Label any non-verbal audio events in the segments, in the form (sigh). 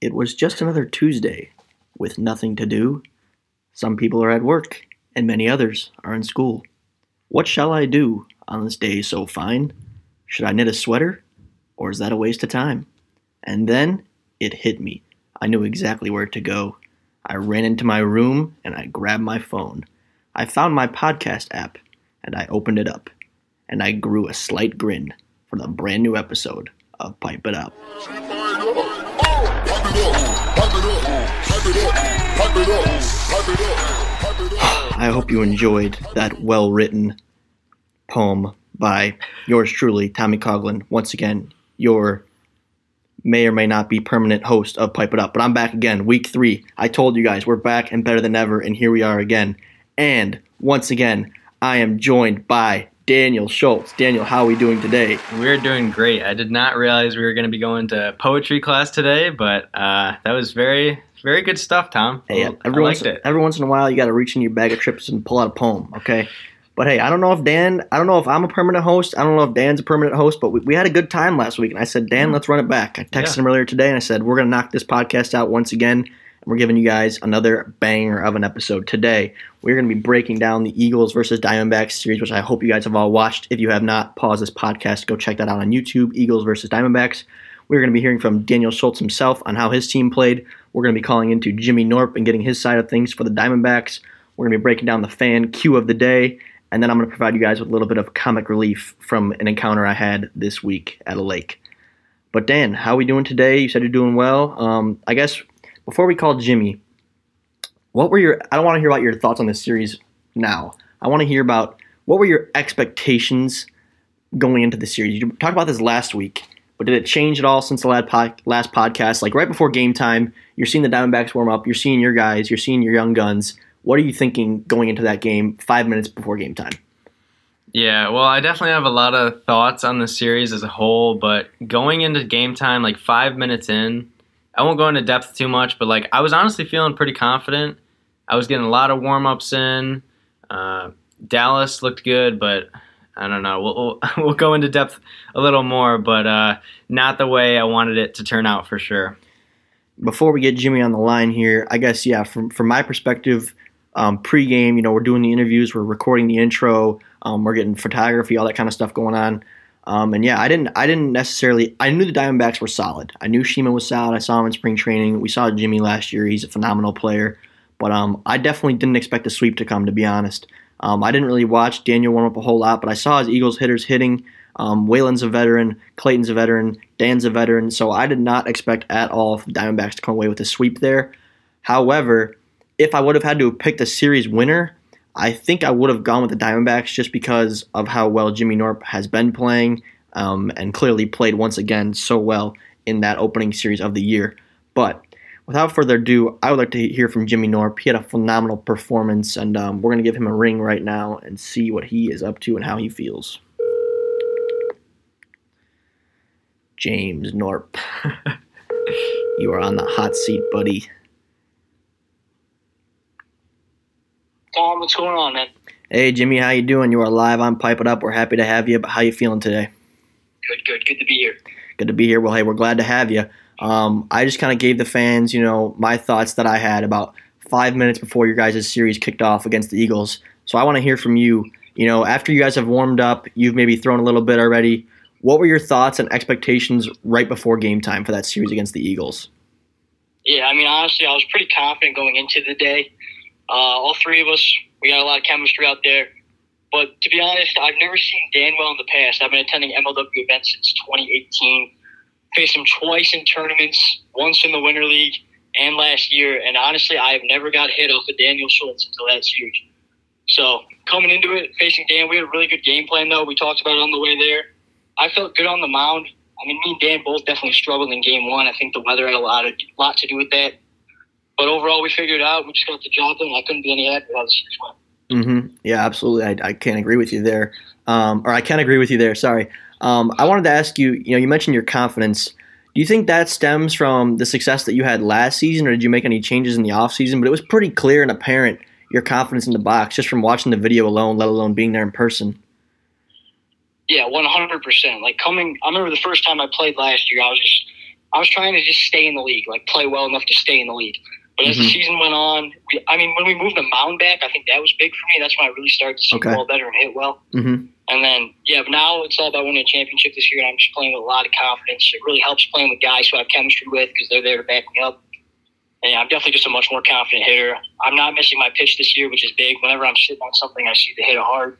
It was just another Tuesday with nothing to do. Some people are at work, and many others are in school. What shall I do on this day so fine? Should I knit a sweater, or is that a waste of time? And then it hit me. I knew exactly where to go. I ran into my room and I grabbed my phone. I found my podcast app and I opened it up. And I grew a slight grin for the brand new episode of Pipe It Up. I hope you enjoyed that well written poem by yours truly, Tommy Coughlin. Once again, your may or may not be permanent host of Pipe It Up. But I'm back again, week three. I told you guys we're back and better than ever, and here we are again. And once again, I am joined by Daniel Schultz. Daniel, how are we doing today? We're doing great. I did not realize we were going to be going to poetry class today, but uh, that was very, very good stuff, Tom. Hey, I every liked once, it. every once in a while, you got to reach in your bag of trips and pull out a poem, okay? But hey, I don't know if Dan, I don't know if I'm a permanent host. I don't know if Dan's a permanent host, but we, we had a good time last week. And I said, Dan, let's run it back. I texted Mm-hmm. Yeah. him earlier today and I said, we're going to knock this podcast out once again. We're giving you guys another banger of an episode today. We're going to be breaking down the Eagles versus Diamondbacks series, which I hope you guys have all watched. If you have not, pause this podcast, go check that out on YouTube Eagles versus Diamondbacks. We're going to be hearing from Daniel Schultz himself on how his team played. We're going to be calling into Jimmy Norp and getting his side of things for the Diamondbacks. We're going to be breaking down the fan Q of the day. And then I'm going to provide you guys with a little bit of comic relief from an encounter I had this week at a lake. But Dan, how are we doing today? You said you're doing well. Um, I guess before we call Jimmy, what were your? I don't want to hear about your thoughts on this series now. I want to hear about what were your expectations going into the series. You talked about this last week, but did it change at all since the last, last podcast? Like right before game time, you're seeing the Diamondbacks warm up. You're seeing your guys. You're seeing your young guns. What are you thinking going into that game five minutes before game time? Yeah, well, I definitely have a lot of thoughts on the series as a whole, but going into game time, like five minutes in, I won't go into depth too much, but like I was honestly feeling pretty confident. I was getting a lot of warm ups in. Uh, Dallas looked good, but I don't know. We'll, we'll (laughs) we'll go into depth a little more, but uh, not the way I wanted it to turn out for sure. before we get Jimmy on the line here, I guess yeah, from from my perspective, um, pregame, you know, we're doing the interviews, we're recording the intro, um, we're getting photography, all that kind of stuff going on. Um, and yeah, I didn't I didn't necessarily I knew the Diamondbacks were solid. I knew Shima was solid. I saw him in spring training. We saw Jimmy last year. He's a phenomenal player. But um, I definitely didn't expect the sweep to come, to be honest. Um, I didn't really watch Daniel warm up a whole lot, but I saw his Eagles hitters hitting. Um, Whalen's a veteran, Clayton's a veteran, Dan's a veteran, so I did not expect at all the Diamondbacks to come away with a sweep there. However, if I would have had to pick the series winner, I think I would have gone with the Diamondbacks just because of how well Jimmy Norp has been playing um, and clearly played once again so well in that opening series of the year. But without further ado, I would like to hear from Jimmy Norp. He had a phenomenal performance, and um, we're going to give him a ring right now and see what he is up to and how he feels. James Norp, (laughs) you are on the hot seat, buddy. Tom, what's going on, man? Hey Jimmy, how you doing? You are live on Pipe It Up. We're happy to have you. But how you feeling today? Good, good, good to be here. Good to be here. Well, hey, we're glad to have you. Um, I just kind of gave the fans, you know, my thoughts that I had about five minutes before your guys' series kicked off against the Eagles. So I want to hear from you. You know, after you guys have warmed up, you've maybe thrown a little bit already. What were your thoughts and expectations right before game time for that series against the Eagles? Yeah, I mean, honestly, I was pretty confident going into the day. Uh, all three of us, we got a lot of chemistry out there. But to be honest, I've never seen Dan well in the past. I've been attending MLW events since 2018. Faced him twice in tournaments, once in the Winter League, and last year. And honestly, I have never got hit off of Daniel Schultz until that series. So coming into it, facing Dan, we had a really good game plan, though. We talked about it on the way there. I felt good on the mound. I mean, me and Dan both definitely struggled in game one. I think the weather had a lot of lot to do with that. But overall, we figured it out. We just got the job done. I couldn't be any happier how the series went. Mm-hmm. Yeah, absolutely. I, I can't agree with you there. Um, or I can't agree with you there. Sorry. Um, I wanted to ask you. You know, you mentioned your confidence. Do you think that stems from the success that you had last season, or did you make any changes in the offseason? But it was pretty clear and apparent your confidence in the box just from watching the video alone, let alone being there in person. Yeah, one hundred percent. Like coming, I remember the first time I played last year. I was just, I was trying to just stay in the league, like play well enough to stay in the league. But as the Mhm. season went on, we, I mean, when we moved the mound back, I think that was big for me. That's when I really started to see Okay. the ball better and hit well. Mm-hmm. And then, yeah, but now it's all about winning a championship this year, and I'm just playing with a lot of confidence. It really helps playing with guys who I have chemistry with because they're there to back me up. And yeah, I'm definitely just a much more confident hitter. I'm not missing my pitch this year, which is big. Whenever I'm sitting on something, I see the hit it hard,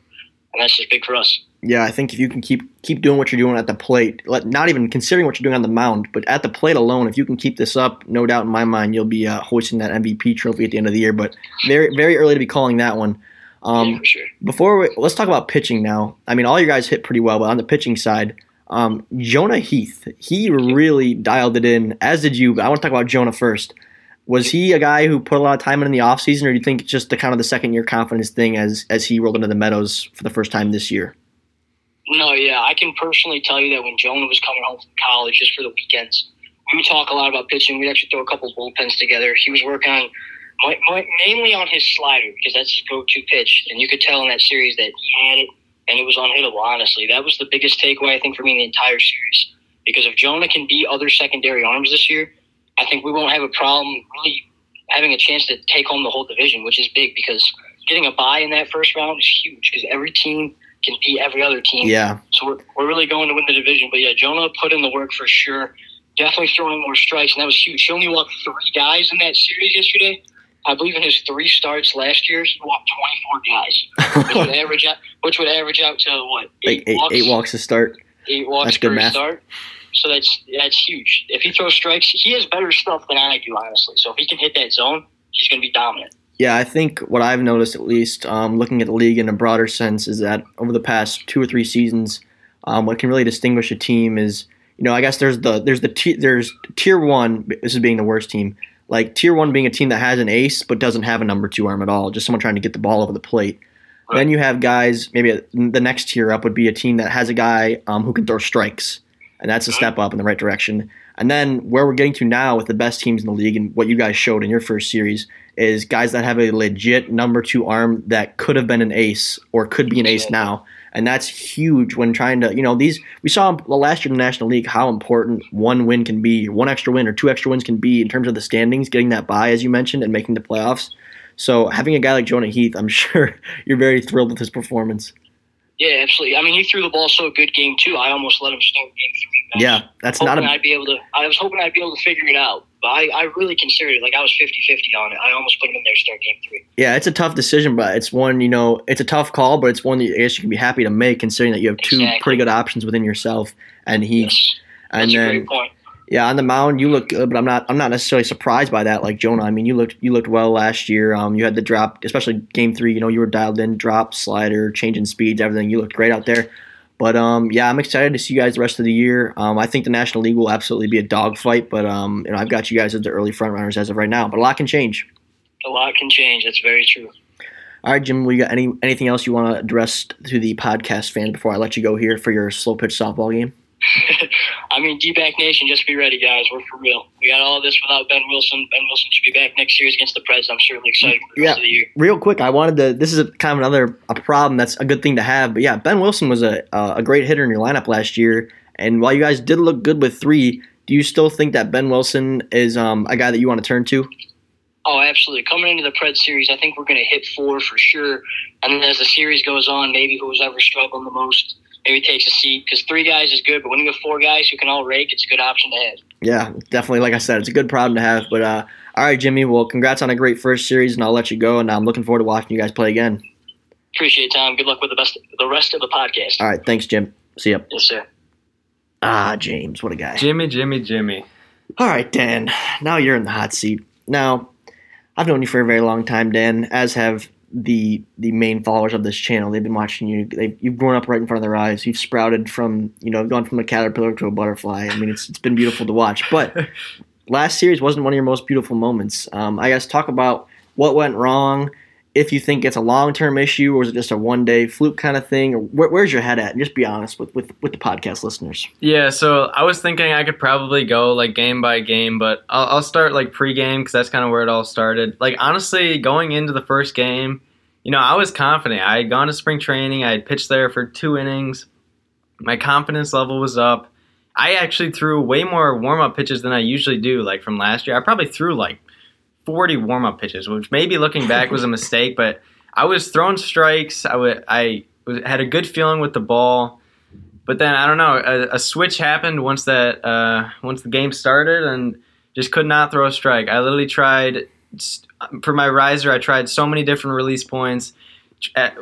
and that's just big for us. Yeah, I think if you can keep keep doing what you're doing at the plate, let, not even considering what you're doing on the mound, but at the plate alone, if you can keep this up, no doubt in my mind, you'll be uh, hoisting that MVP trophy at the end of the year. But very very early to be calling that one. Um, yeah, sure. Before we, let's talk about pitching now. I mean, all you guys hit pretty well, but on the pitching side, um, Jonah Heath, he really dialed it in. As did you. But I want to talk about Jonah first. Was he a guy who put a lot of time in in the offseason, or do you think it's just the kind of the second year confidence thing as as he rolled into the Meadows for the first time this year? No, yeah, I can personally tell you that when Jonah was coming home from college just for the weekends, we would talk a lot about pitching. We'd actually throw a couple bullpens together. He was working on mainly on his slider because that's his go-to pitch, and you could tell in that series that he had it and it was unhittable. Honestly, that was the biggest takeaway I think for me in the entire series. Because if Jonah can beat other secondary arms this year, I think we won't have a problem really having a chance to take home the whole division, which is big because getting a buy in that first round is huge because every team can beat every other team. Yeah, So we're, we're really going to win the division. But yeah, Jonah put in the work for sure. Definitely throwing more strikes, and that was huge. He only walked three guys in that series yesterday. I believe in his three starts last year, he walked 24 guys, which would (laughs) average out, which would average out to what like eight, walks, eight walks to start. eight walks That's good per math. start. So that's that's huge. If he throws strikes, he has better stuff than I do, honestly. So if he can hit that zone, he's going to be dominant. Yeah, I think what I've noticed, at least um, looking at the league in a broader sense, is that over the past two or three seasons, um, what can really distinguish a team is, you know, I guess there's the there's the t- there's tier one. This is being the worst team. Like tier one being a team that has an ace but doesn't have a number two arm at all, just someone trying to get the ball over the plate. Right. Then you have guys. Maybe the next tier up would be a team that has a guy um, who can throw strikes, and that's a step up in the right direction. And then where we're getting to now with the best teams in the league and what you guys showed in your first series is guys that have a legit number two arm that could have been an ace or could be an ace now. And that's huge when trying to, you know, these, we saw the last year in the National League how important one win can be, one extra win or two extra wins can be in terms of the standings, getting that bye, as you mentioned, and making the playoffs. So having a guy like Jonah Heath, I'm (laughs) sure you're very thrilled with his performance. Yeah, absolutely. I mean, he threw the ball so good game two. I almost let him start game three. Was Yeah, that's not hoping a I'd be able to. I was hoping I'd be able to figure it out, but I, I really considered it. Like I was 50-50 on it. I almost put him in there start game three. Yeah, it's a tough decision, but it's one, you know, it's a tough call, but it's one that I guess you can be happy to make considering that you have two Exactly. pretty good options within yourself and he. Yes, and that's a then great point. Yeah, on the mound you look good, but I'm not I'm not necessarily surprised by that like Jonah. I mean, you looked you looked well last year. Um you had the drop, especially game 3, you know, you were dialed in, drop, slider, changing speeds, everything. You looked great out there. But um, yeah, I'm excited to see you guys the rest of the year. Um, I think the National League will absolutely be a dogfight, but um, you know, I've got you guys as the early front runners as of right now. But a lot can change. A lot can change. That's very true. All right, Jim, we got any anything else you want to address to the podcast fans before I let you go here for your slow pitch softball game? (laughs) I mean, D-back Nation, just be ready, guys. We're for real. We got all this without Ben Wilson. Ben Wilson should be back next series against the Preds. I'm certainly excited for the Yeah. rest of the year. Real quick, I wanted to. This is a, kind of another a problem that's a good thing to have. But yeah, Ben Wilson was a a a great hitter in your lineup last year, and while you guys did look good with three, do you still think that Ben Wilson is um, a guy that you want to turn to? Oh, absolutely. Coming into the Pred series, I think we're going to hit four for sure. And then as the series goes on, maybe who's ever struggling the most maybe takes a seat because three guys is good, but when you have four guys who can all rake, it's a good option to have. Yeah, definitely. Like I said, it's a good problem to have. But uh, all right, Jimmy. Well, congrats on a great first series, and I'll let you go. And I'm looking forward to watching you guys play again. Appreciate it, Tom. Good luck with the best, the rest of the podcast. All right, thanks, Jim. See ya. Yes, sir. Ah, James, what a guy. Jimmy, Jimmy, Jimmy. All right, Dan. Now you're in the hot seat. Now, I've known you for a very long time, Dan, as have the the main followers of this channel. They've been watching you. They've, you've grown up right in front of their eyes. You've sprouted from you know gone from a caterpillar to a butterfly. I mean, it's it's been beautiful to watch. But (laughs) last series wasn't one of your most beautiful moments. Um, I guess talk about what went wrong. If you think it's a long term issue or is it just a one day fluke kind of thing, or where, where's your head at? And just be honest with, with with the podcast listeners. Yeah, so I was thinking I could probably go like game by game, but I'll, I'll start like pregame because that's kind of where it all started. Like honestly, going into the first game, you know, I was confident. I had gone to spring training. I had pitched there for two innings. My confidence level was up. I actually threw way more warm up pitches than I usually do. Like from last year, I probably threw like 40 warm up pitches, which maybe looking back was a (laughs) mistake, but I was throwing strikes. I would I was, had a good feeling with the ball, but then I don't know. A, a switch happened once that uh, once the game started, and just could not throw a strike. I literally tried for my riser. I tried so many different release points.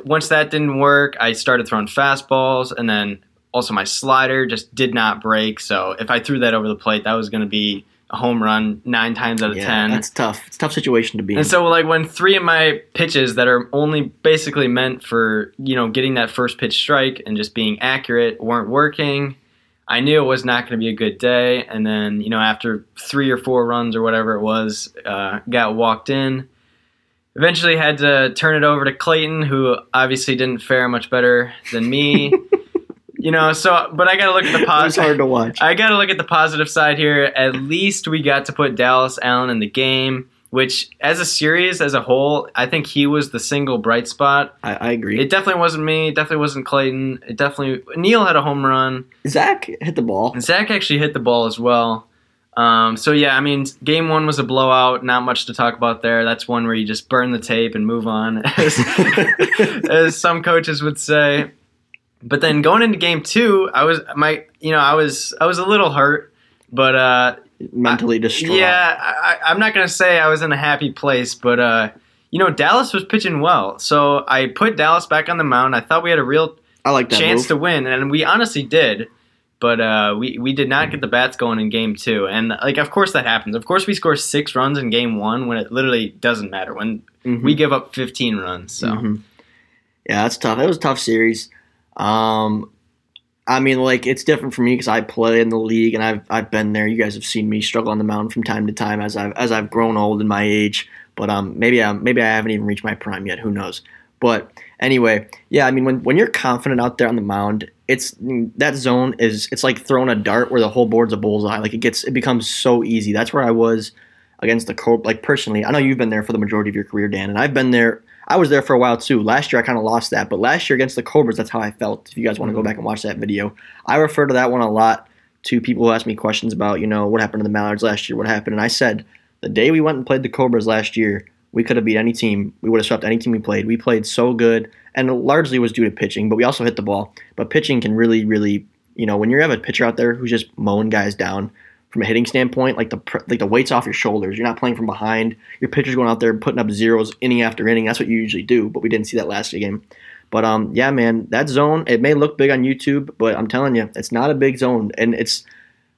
Once that didn't work, I started throwing fastballs, and then also my slider just did not break. So if I threw that over the plate, that was going to be home run nine times out of Yeah, ten. that's tough. It's a tough situation to be in. And so, like, when three of my pitches that are only basically meant for, you know, getting that first pitch strike and just being accurate weren't working, I knew it was not going to be a good day. And then, you know, after three or four runs or whatever it was, uh, got walked in. Eventually had to turn it over to Clayton, who obviously didn't fare much better than me. (laughs) you know, so, but I got to look at the (laughs) positive. hard to watch. I got to look at the positive side here. At least we got to put Dallas Allen in the game, which, as a series as a whole, I think he was the single bright spot. I, I agree. It definitely wasn't me. It definitely wasn't Clayton. It definitely Neil had a home run. Zach hit the ball. And Zach actually hit the ball as well. Um, so yeah, I mean, game one was a blowout. Not much to talk about there. That's one where you just burn the tape and move on, as, (laughs) (laughs) as some coaches would say. But then going into game two, I was my, you know, I was I was a little hurt, but uh, Mentally distraught. yeah, I, I'm not gonna say I was in a happy place, but uh, you know, Dallas was pitching well, so I put Dallas back on the mound. I thought we had a real I like chance move. to win, and we honestly did. But uh, we we did not get the bats going in game two, and like of course that happens. Of course we score six runs in game one when it literally doesn't matter when Mhm. we give up 15 runs. So Mhm. Yeah, that's tough. It was a tough series. Um, I mean, like it's different for me because I play in the league and I've I've been there. You guys have seen me struggle on the mound from time to time as I've as I've grown old in my age. But um, maybe I maybe I haven't even reached my prime yet. Who knows? But anyway, yeah. I mean, when when you're confident out there on the mound, it's that zone is it's like throwing a dart where the whole board's a bullseye. Like it gets it becomes so easy. That's where I was against the Cobra. Like personally, I know you've been there for the majority of your career, Dan, and I've been there. I was there for a while too. Last year I kind of lost that, but last year against the Cobras, that's how I felt. If you guys want to go mm-hmm. back and watch that video, I refer to that one a lot to people who ask me questions about, you know, what happened to the Mallards last year, what happened, and I said the day we went and played the Cobras last year, we could have beat any team. We would have swept any team we played. We played so good, and it largely was due to pitching, but we also hit the ball. But pitching can really, really, you know, when you have a pitcher out there who's just mowing guys down from a hitting standpoint, like the like the weight's off your shoulders. You're not playing from behind. Your pitcher's going out there putting up zeros inning after inning. That's what you usually do, but we didn't see that last game. But um, yeah, man, that zone it may look big on YouTube, but I'm telling you, it's not a big zone, and it's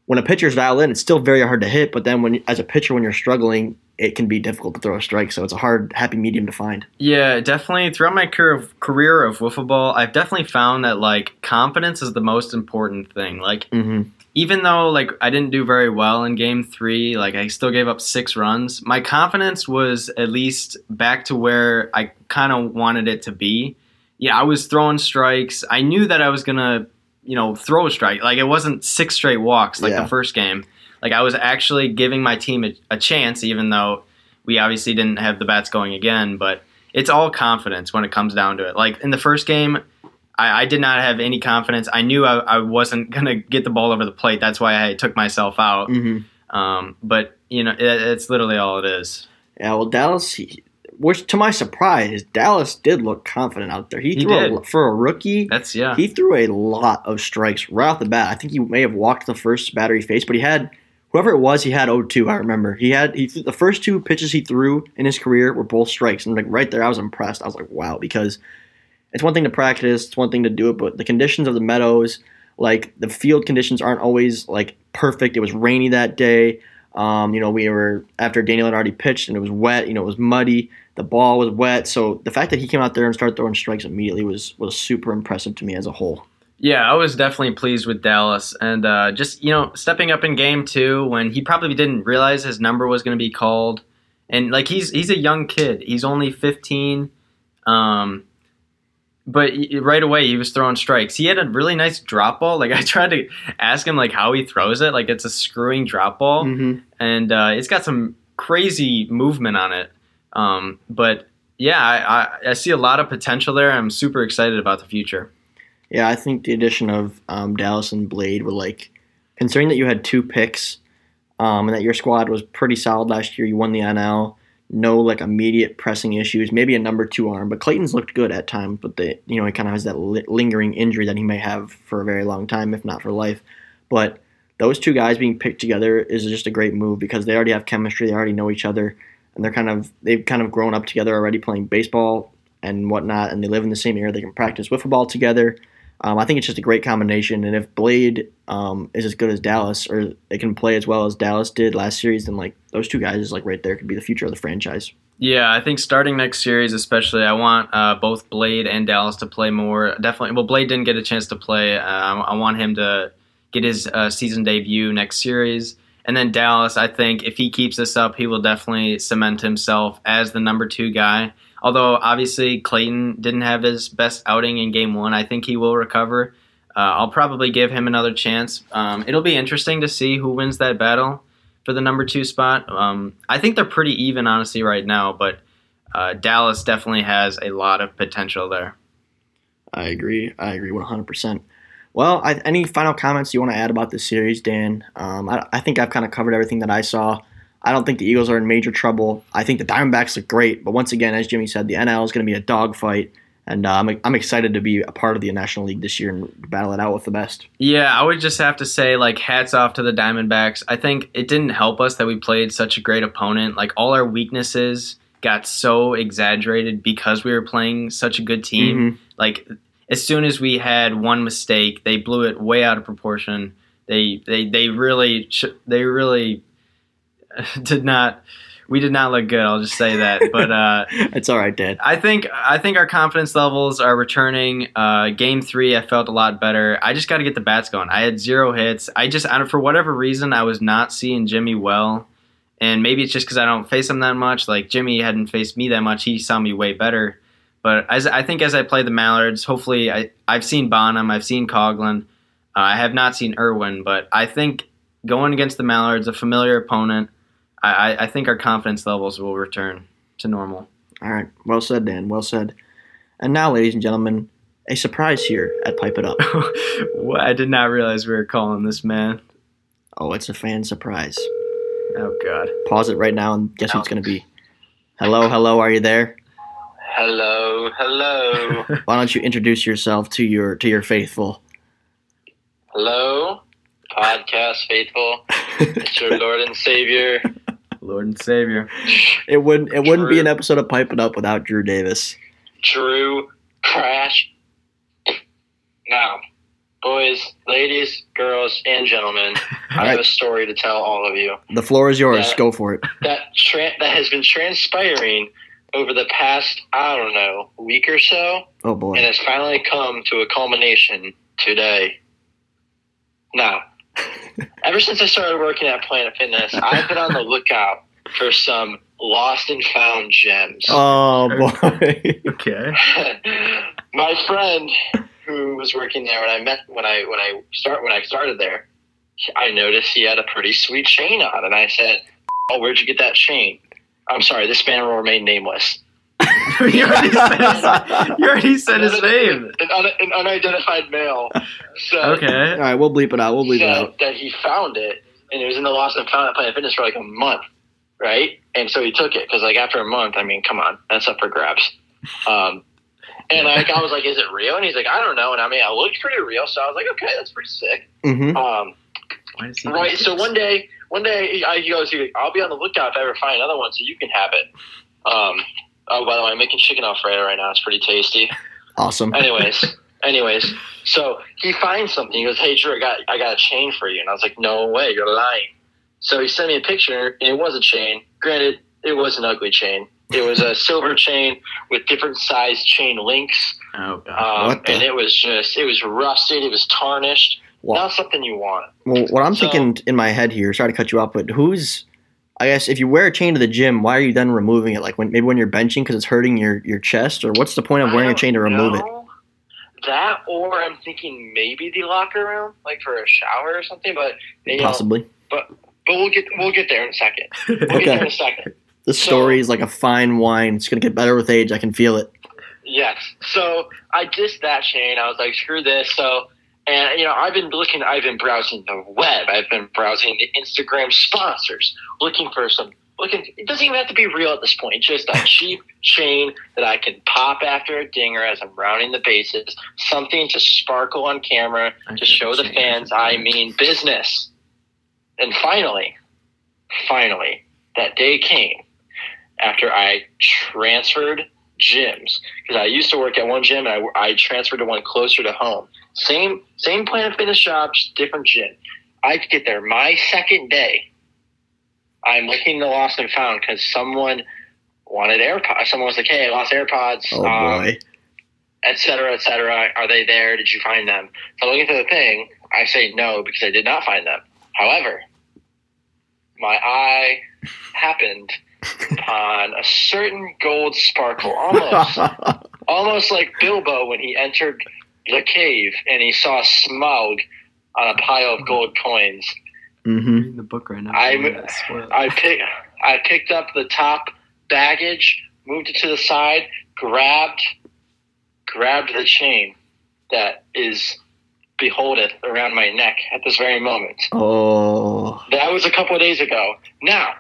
when a pitcher's dialed in, it's still very hard to hit. But then when as a pitcher, when you're struggling, it can be difficult to throw a strike. So it's a hard, happy medium to find. Yeah, definitely. Throughout my career of, career of wiffle ball, I've definitely found that like confidence is the most important thing. Like Mm-hmm. Even though like I didn't do very well in game three, like I still gave up six runs. My confidence was at least back to where I kind of wanted it to be. Yeah, I was throwing strikes. I knew that I was gonna, you know, throw a strike. Like it wasn't six straight walks like Yeah. the first game. Like I was actually giving my team a, a chance, even though we obviously didn't have the bats going again. But it's all confidence when it comes down to it. Like in the first game, I, I did not have any confidence. I knew I, I wasn't (laughs) gonna get the ball over the plate. That's why I took myself out. Mm-hmm. Um, but you know, it, it's literally all it is. Yeah, well, Dallas, he, which to my surprise, Dallas did look confident out there. He, He threw a, for a rookie. That's yeah. He threw a lot of strikes right off the bat. I think he may have walked the first batter he faced, but he had whoever it was, he had 0-2, I remember. He had he the first two pitches he threw in his career were both strikes. And like right there I was impressed. I was like, wow, because it's one thing to practice, it's one thing to do it, but the conditions of the meadows, like the field conditions aren't always like perfect. It was rainy that day. Um, you know, we were after Daniel had already pitched and it was wet, you know, it was muddy. The ball was wet, so the fact that he came out there and started throwing strikes immediately was was super impressive to me as a whole. Yeah, I was definitely pleased with Dallas, and uh, just you know stepping up in game two when he probably didn't realize his number was going to be called, and like he's he's a young kid, he's only 15, um, but right away he was throwing strikes. He had a really nice drop ball. Like (laughs) I tried to ask him like how he throws it, like it's a screwing drop ball, Mm-hmm. and uh, it's got some crazy movement on it. Um, but yeah, I, I, I see a lot of potential there. I'm super excited about the future. Yeah, I think the addition of um, Dallas and Blade were like, considering that you had two picks, um, and that your squad was pretty solid last year. You won the NL. No like immediate pressing issues. Maybe a number two arm, but Clayton's looked good at times. But the you know he kind of has that li- lingering injury that he may have for a very long time, if not for life. But those two guys being picked together is just a great move because they already have chemistry. They already know each other, and they're kind of they've kind of grown up together already playing baseball and whatnot, and they live in the same area. They can practice wiffle ball together. Um, I think it's just a great combination, and if Blade um, is as good as Dallas, or they can play as well as Dallas did last series, then like those two guys, is like right there, could be the future of the franchise. Yeah, I think starting next series, especially, I want uh, both Blade and Dallas to play more. Definitely, well, Blade didn't get a chance to play. Uh, I, I want him to get his uh, season debut next series. And then Dallas, I think if he keeps this up, he will definitely cement himself as the number two guy. Although obviously Clayton didn't have his best outing in game one, I think he will recover. Uh, I'll probably give him another chance. Um, it'll be interesting to see who wins that battle for the number two spot. Um, I think they're pretty even, honestly, right now, but uh, Dallas definitely has a lot of potential there. I agree. I agree 100%. Well, I, any final comments you want to add about this series, Dan? Um, I, I think I've kind of covered everything that I saw. I don't think the Eagles are in major trouble. I think the Diamondbacks look great, but once again, as Jimmy said, the NL is going to be a dogfight, and uh, I'm, I'm excited to be a part of the National League this year and battle it out with the best. Yeah, I would just have to say, like, hats off to the Diamondbacks. I think it didn't help us that we played such a great opponent. Like, all our weaknesses got so exaggerated because we were playing such a good team. Mhm. Like, as soon as we had one mistake, they blew it way out of proportion. They they they really sh- they really (laughs) did not. We did not look good. I'll just say that. But uh, (laughs) It's all right, Dad. I think I think our confidence levels are returning. Uh, game three, I felt a lot better. I just got to get the bats going. I had zero hits. I just, I don't, for whatever reason, I was not seeing Jimmy well, and maybe it's just because I don't face him that much. Like Jimmy hadn't faced me that much. He saw me way better. But as I think as I play the Mallards, hopefully I I've seen Bonham, I've seen Coughlin, uh, I have not seen Irwin, but I think going against the Mallards, a familiar opponent, I, I, I think our confidence levels will return to normal. All right. Well said, Dan. Well said. And now, ladies and gentlemen, a surprise here at Pipe It Up. (laughs) What? I did not realize we were calling this man. Oh, it's a fan surprise. Oh God. Pause it right now and guess who it's going to be. Hello, hello, are you there? Hello, hello, (laughs) Why don't you introduce yourself to your to your faithful? hello, podcast faithful. (laughs) It's your Lord and Savior. Lord and Savior. It wouldn't it wouldn't be an episode of Pipe It Up without Drew Davis. Drew Crash. Now, boys, ladies, girls, and gentlemen, (laughs) I have right. a story to tell all of you The floor is yours. Yeah. Go for it. that tra- that has been transpiring over the past I don't know week or so, Oh boy! and boy. has finally come to a culmination today. Now, (laughs) ever since I started working at Planet Fitness, I've been on the lookout for some lost and found gems. Oh boy. (laughs) Okay. (laughs) My friend who was working there when I met when I when I start when I started there, I noticed he had a pretty sweet chain on, and I said, "Oh, where'd you get that chain?" I'm sorry, this man will remain nameless. (laughs) you, already said his, you already said his name. An, un, an unidentified male. So, Okay. All right, we'll bleep it out. We'll bleep it out. that he found it, and it was in the Lost and Found at Planet Fitness for like a month, right? And so he took it because, like, after a month, I mean, come on, that's up for grabs. Um, and like, I was like, "Is it real?" And he's like, "I don't know." And I mean, it looked pretty real, so I was like, "Okay, that's pretty sick." Mm-hmm. Um, Why does he right. So one day, one day, he, I- he goes, he, "I'll be on the lookout if I ever find another one, so you can have it." Um, oh, by the way, I'm making chicken alfredo right now. It's pretty tasty. Awesome. anyways, (laughs) anyways, so he finds something. He goes, "Hey, Drew, I got I got a chain for you," and I was like, "No way, you're lying." So he sent me a picture, and it was a chain. Granted, it was an ugly chain. It was a (laughs) silver chain with different size chain links, Oh god. um, What the- and it was just it was rusted. It was tarnished. Well, Not something you want. well, what I'm So- thinking in my head here, sorry to cut you off, but who's, I guess, if you wear a chain to the gym, why are you then removing it? Like when maybe when you're benching because it's hurting your, your chest, or what's the point of wearing a chain to remove it? That, or I'm thinking maybe the locker room, like for a shower or something. But you Possibly. but but we'll get we'll get there in a second. (laughs) We'll get Okay. there in a second. This So- story is like a fine wine. It's gonna get better with age. I can feel it. Yes. So I dissed that chain. I was like, screw this. So, and you know, I've been looking, I've been browsing the web. I've been browsing the Instagram sponsors, looking for some, looking, it doesn't even have to be real at this point. Just a (laughs) cheap chain that I can pop after a dinger as I'm rounding the bases, something to sparkle on camera to show the fans I mean business. And finally, finally, that day came after I transferred gyms because I used to work at one gym and I, I transferred to one closer to home. Same same Planet Fitness shop, just different gym. I get there my second day. I'm looking the lost and found because someone wanted AirPods. Someone was like, "Hey, I lost AirPods." Oh um, boy. et cetera, et cetera. Are they there? Did you find them? So looking for the thing, I say no because I did not find them. However, my eye happened (laughs) upon a certain gold sparkle, almost, (laughs) almost like Bilbo when he entered the cave and he saw Smaug on a pile of gold coins. hmm reading the book right now. I'm- I'm gonna spoil it. I pick, I picked up the top baggage, moved it to the side, grabbed, grabbed the chain that is beholdeth around my neck at this very moment. Oh. That was a couple of days ago. Now,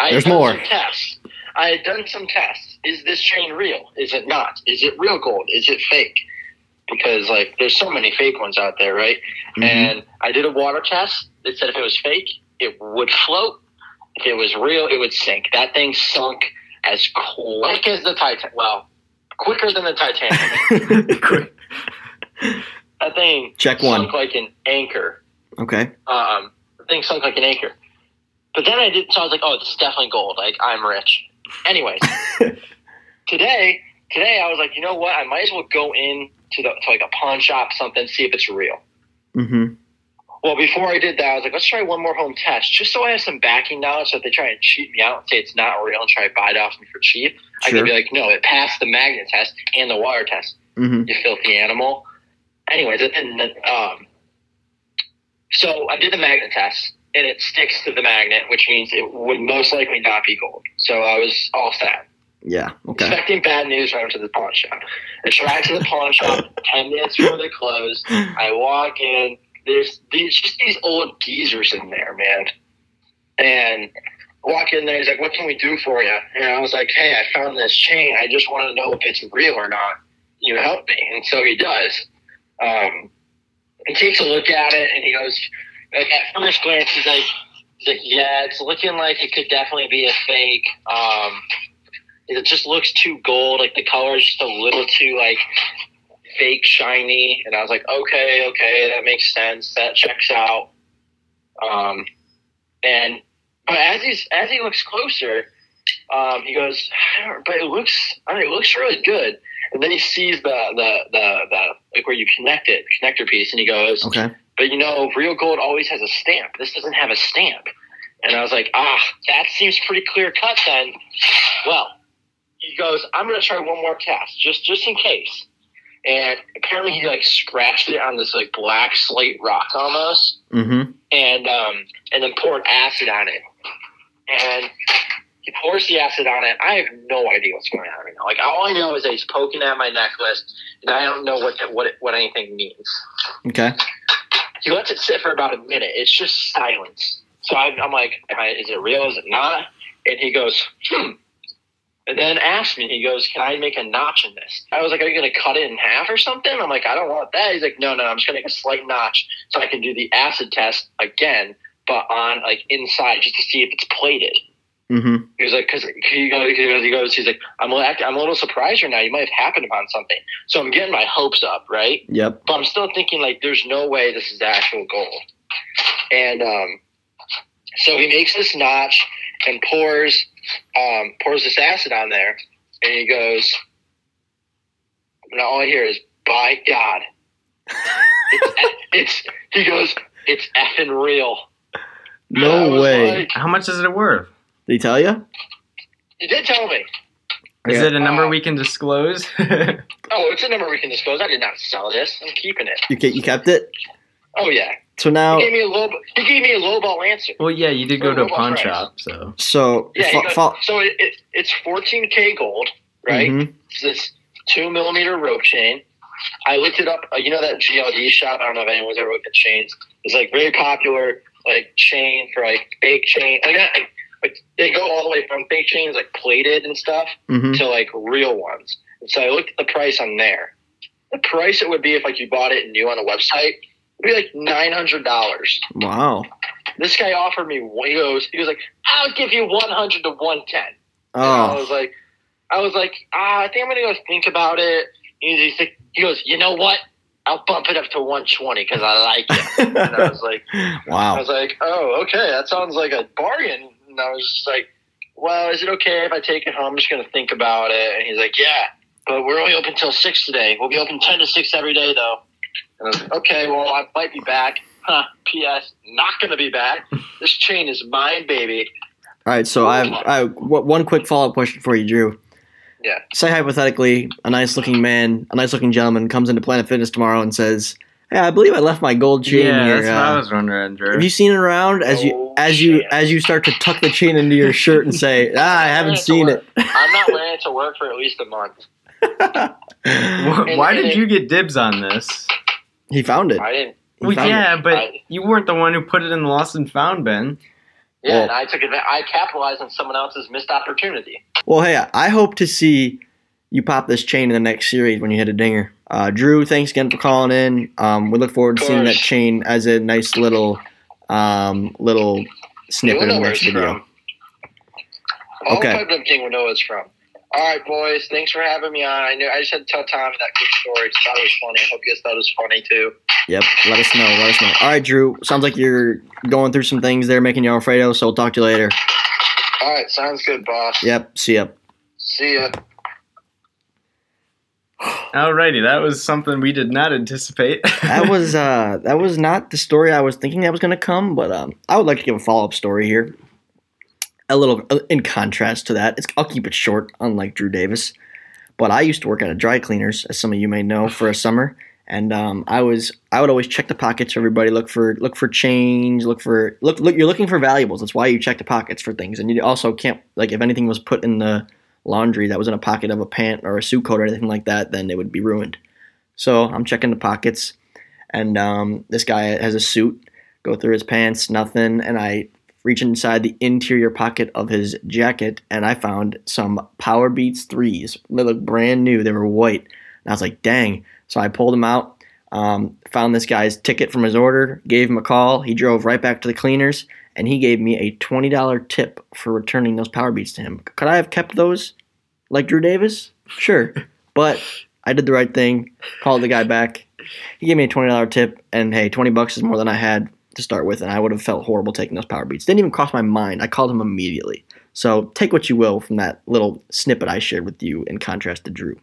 I There's had done more. some tests. I had done some tests. Is this chain real? Is it not? Is it real gold? Is it fake? Because like, there's so many fake ones out there, right? Mhm. And I did a water test. It said if it was fake, it would float. If it was real, it would sink. That thing sunk as quick as the Titanic. Well, quicker than the Titanic. (laughs) That thing Check one. sunk like an anchor. Okay. um, the thing sunk like an anchor. But then I did, so I was like, oh, this is definitely gold. Like, I'm rich. Anyways, (laughs) today, today I was like, you know what? I might as well go in to the to like a pawn shop, something, see if it's real. Mm-hmm. Well, before I did that, I was like, let's try one more home test, just so I have some backing knowledge. So if they try and cheat me out and say it's not real and try to buy it off me for cheap, I Sure. can be like, no, it passed the magnet test and the water test hmm you filthy animal. Anyways, and then, um, so I did the magnet test, and it sticks to the magnet, which means it would most likely not be gold. So I was all set. Yeah. Okay. Expecting bad news went to the pawn shop. I drive to the pawn shop (laughs) 10 minutes before they close. I walk in. There's these, just these old geezers in there, man. And I walk in there. He's like, What can we do for you? And I was like, Hey, I found this chain. I just want to know if it's real or not. You help me. And so he does. Um, he takes a look at it and he goes, At first glance, he's like, Yeah, it's looking like it could definitely be a fake. Um, it just looks too gold. Like the color is just a little too like fake shiny. And I was like, okay, okay, that makes sense. That checks out. Um, and but as he's as he looks closer, um, he goes, but it looks, I mean, it looks really good. And then he sees the the the, the like where you connect it, connector piece, and he goes, Okay. But you know, real gold always has a stamp. This doesn't have a stamp. And I was like, ah, that seems pretty clear cut then. Well, he goes, I'm gonna try one more test, just just in case. And apparently he like scratched it on this like black slate rock almost hmm and um and then poured acid on it. And he pours the acid on it. I have no idea what's going on right now. Like all I know is that he's poking at my necklace, and I don't know what what what anything means. Okay. He lets it sit for about a minute. It's just silence. So I, I'm like, is it real? Is it not? And he goes, hmm. And then asks me, he goes, can I make a notch in this? I was like, are you going to cut it in half or something? I'm like, I don't want that. He's like, no, no, I'm just going to make a slight notch so I can do the acid test again, but on like inside just to see if it's plated. Hmm He was like, because he goes, he goes, he's like, I'm a, little- I'm a little surprised right now. You might have happened upon something. So I'm getting my hopes up, right? Yep. but I'm still thinking like there's no way this is the actual gold. And um, so he makes this notch, and pours um, pours this acid on there, and he goes. Now all I hear is "By God." it's, (laughs) it's he goes. It's effing real. No way. like- How much is it worth? Did he tell you? He did tell me. Is Yeah. it a number Uh, we can disclose? (laughs) Oh, it's a number we can disclose. I did not sell this. I'm keeping it. You, ke- you kept it? Oh yeah. So now, He gave me a low. He gave me a low ball answer. well, yeah, you did go to a pawn price. shop, so so, Yeah. fo- he goes- fo- so it, it, it's 14k gold, right? Mhm. It's this two millimeter rope chain. I looked it up. Uh, you know that GLD shop? I don't know if anyone's ever looked at chains. It's like very popular, like chain for like fake chain. Like, that, like, like they go all the way from fake chains like plated and stuff Mhm. to like real ones. And so I looked at the price on there. The price it would be if like you bought it new on a website would be like nine hundred dollars. Wow. This guy offered me. He goes. He was like, "I'll give you one hundred to one ten. And I Oh, was like, I was like, ah, I think I'm gonna go think about it. He, he's like, he goes, you know what? I'll bump it up to 120 because I like it. And I was like, (laughs) wow. I was like, oh, okay, that sounds like a bargain. And I was just like, well, is it okay if I take it home? I'm just gonna think about it. And he's like, yeah, but we're only open till six today. We'll be open 10 to six every day though. And I was like, okay, well, I might be back. Huh? P.S. Not gonna be back. (laughs) This chain is mine, baby. All right, so I have, I have w- one quick follow up question for you, Drew. Yeah. Say hypothetically, a nice looking man, a nice looking gentleman comes into Planet Fitness tomorrow and says, "Hey, I believe I left my gold chain yeah, here. that's what uh, I was wondering, Drew. have you seen it around?" As you Oh, as you shit. as you start to tuck the chain into your shirt and say, (laughs) "Ah, I haven't seen it." I'm not wearing it to work for at least a month. Wh- (laughs) And- Why and did it- you get dibs on this? he found it. I didn't. He Well, found yeah, it. but I- you weren't the one who put it in the lost and found bin. Yeah, Well- and I took it. I capitalized on someone else's missed opportunity. Well, hey, I hope to see you pop this chain in the next series when you hit a dinger. Uh, Drew, thanks again for calling in. Um, we look forward to seeing that chain as a nice little um, little snippet You'll in know the where next it's video. All Okay. Pipe King will know where it's from. All right, boys. Thanks for having me on. I knew I just had to tell Tommy that quick story. Just thought it was funny. I hope you guys thought it was funny too. Yep. Let us know. Let us know. All right, Drew. Sounds like you're going through some things there, making your Alfredo. So we'll talk to you later. All right, sounds good, boss. Yep. See ya. See ya. Alrighty, that was something we did not anticipate. (laughs) That was uh that was not the story I was thinking that was going to come, but um I would like to give a follow up story here. A little uh, in contrast to that, I'll keep it short, unlike Drew Davis. But I used to work at a dry cleaners, as some of you may know, for a summer, and um, I was I would always check the pockets for everybody, look for look for change, look for look look. You're looking for valuables. That's why you check the pockets for things, and you also can't like if anything was put in the laundry that was in a pocket of a pant or a suit coat or anything like that, then it would be ruined. So I'm checking the pockets, and um, this guy has a suit. Go through his pants, nothing, and I reach inside the interior pocket of his jacket, and I found some Powerbeats threes. They look brand new. They were white, and I was like, "Dang!" So I pulled them out. Um, found this guy's ticket from his order, gave him a call. He drove right back to the cleaners, and he gave me a twenty dollar tip for returning those Powerbeats to him. Could I have kept those, like Drew Davis? Sure, (laughs) but I did the right thing. Called the guy back. He gave me a twenty dollar tip, and hey, twenty bucks is more than I had to start with, and I would have felt horrible taking those Powerbeats. Didn't even cross my mind. I called him immediately. So take what you will from that little snippet I shared with you in contrast to Drew.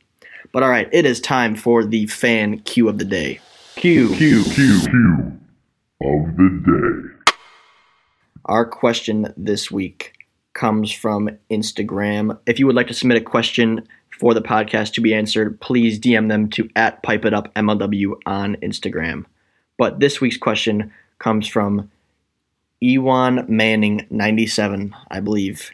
But all right, it is time for the fan cue of the day. Cue. Q Q Q of the day. Our question this week comes from Instagram. If you would like to submit a question for the podcast to be answered, please DM them to at Pipe It Up MLW on Instagram. But this week's question comes from Ewan Manning 97, I believe.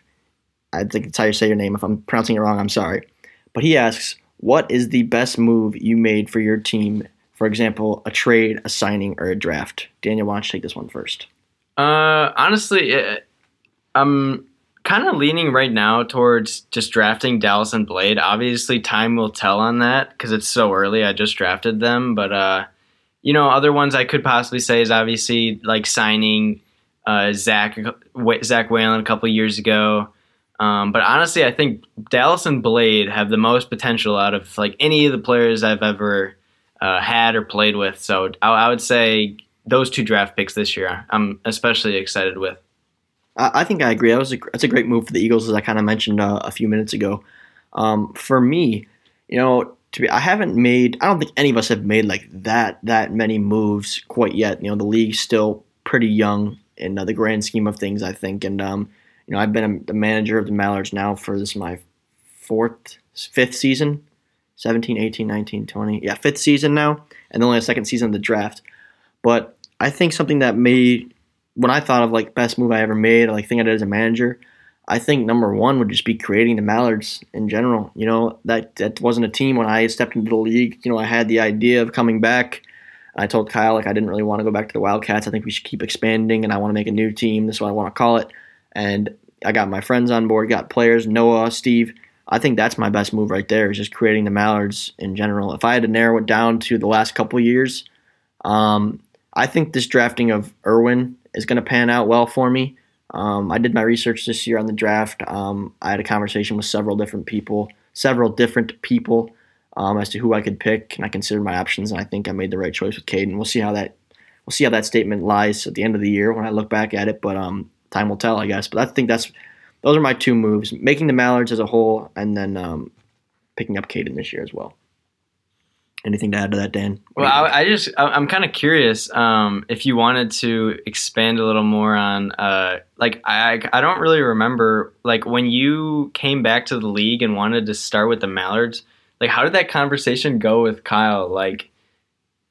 I think it's how you say your name. If I'm pronouncing it wrong, I'm sorry. But he asks, what is the best move you made for your team? For example, a trade, a signing, or a draft. Daniel, why don't you take this one first? Uh, honestly, it, I'm kind of leaning right now towards just drafting Dallas and Blade. Obviously, time will tell on that because it's so early. I just drafted them, but uh, you know, other ones I could possibly say is obviously like signing uh, Zach Zach Whalen a couple years ago. Um, but honestly, I think Dallas and Blade have the most potential out of like any of the players I've ever uh, had or played with. So I, I would say those two draft picks this year, I'm especially excited with. I, think I agree. That was a, that's a great move for the Eagles, as I kind of mentioned uh, a few minutes ago. Um, for me, you know, to be, I haven't made. I don't think any of us have made like that that many moves quite yet. You know, the league's still pretty young in uh, the grand scheme of things. I think, and um, you know, I've been the manager of the Mallards now for this my fourth, fifth season, 17, 18, 19, 20. Yeah, fifth season now, and only a second season of the draft. But I think something that made when I thought of like best move I ever made, or like thing I did as a manager, I think number one would just be creating the Mallards in general. You know, that that wasn't a team when I stepped into the league. You know, I had the idea of coming back. I told Kyle like I didn't really want to go back to the Wildcats. I think we should keep expanding, and I want to make a new team. This is what I want to call it. And I got my friends on board, got players, Noah, Steve. I think that's my best move right there. Is just creating the Mallards in general. If I had to narrow it down to the last couple years, um, I think this drafting of Irwin is going to pan out well for me. Um, I did my research this year on the draft. Um, I had a conversation with several different people, several different people um, as to who I could pick, and I considered my options, and I think I made the right choice with Caden. We'll see how that we'll see how that statement lies at the end of the year when I look back at it, but um, time will tell, I guess. But I think that's those are my two moves: making the Mallards as a whole, and then um, picking up Caden this year as well. Anything to add to that, Dan? Well, I, I just I'm kind of curious um, if you wanted to expand a little more on uh, like I I don't really remember like when you came back to the league and wanted to start with the Mallards. Like, how did that conversation go with Kyle? Like,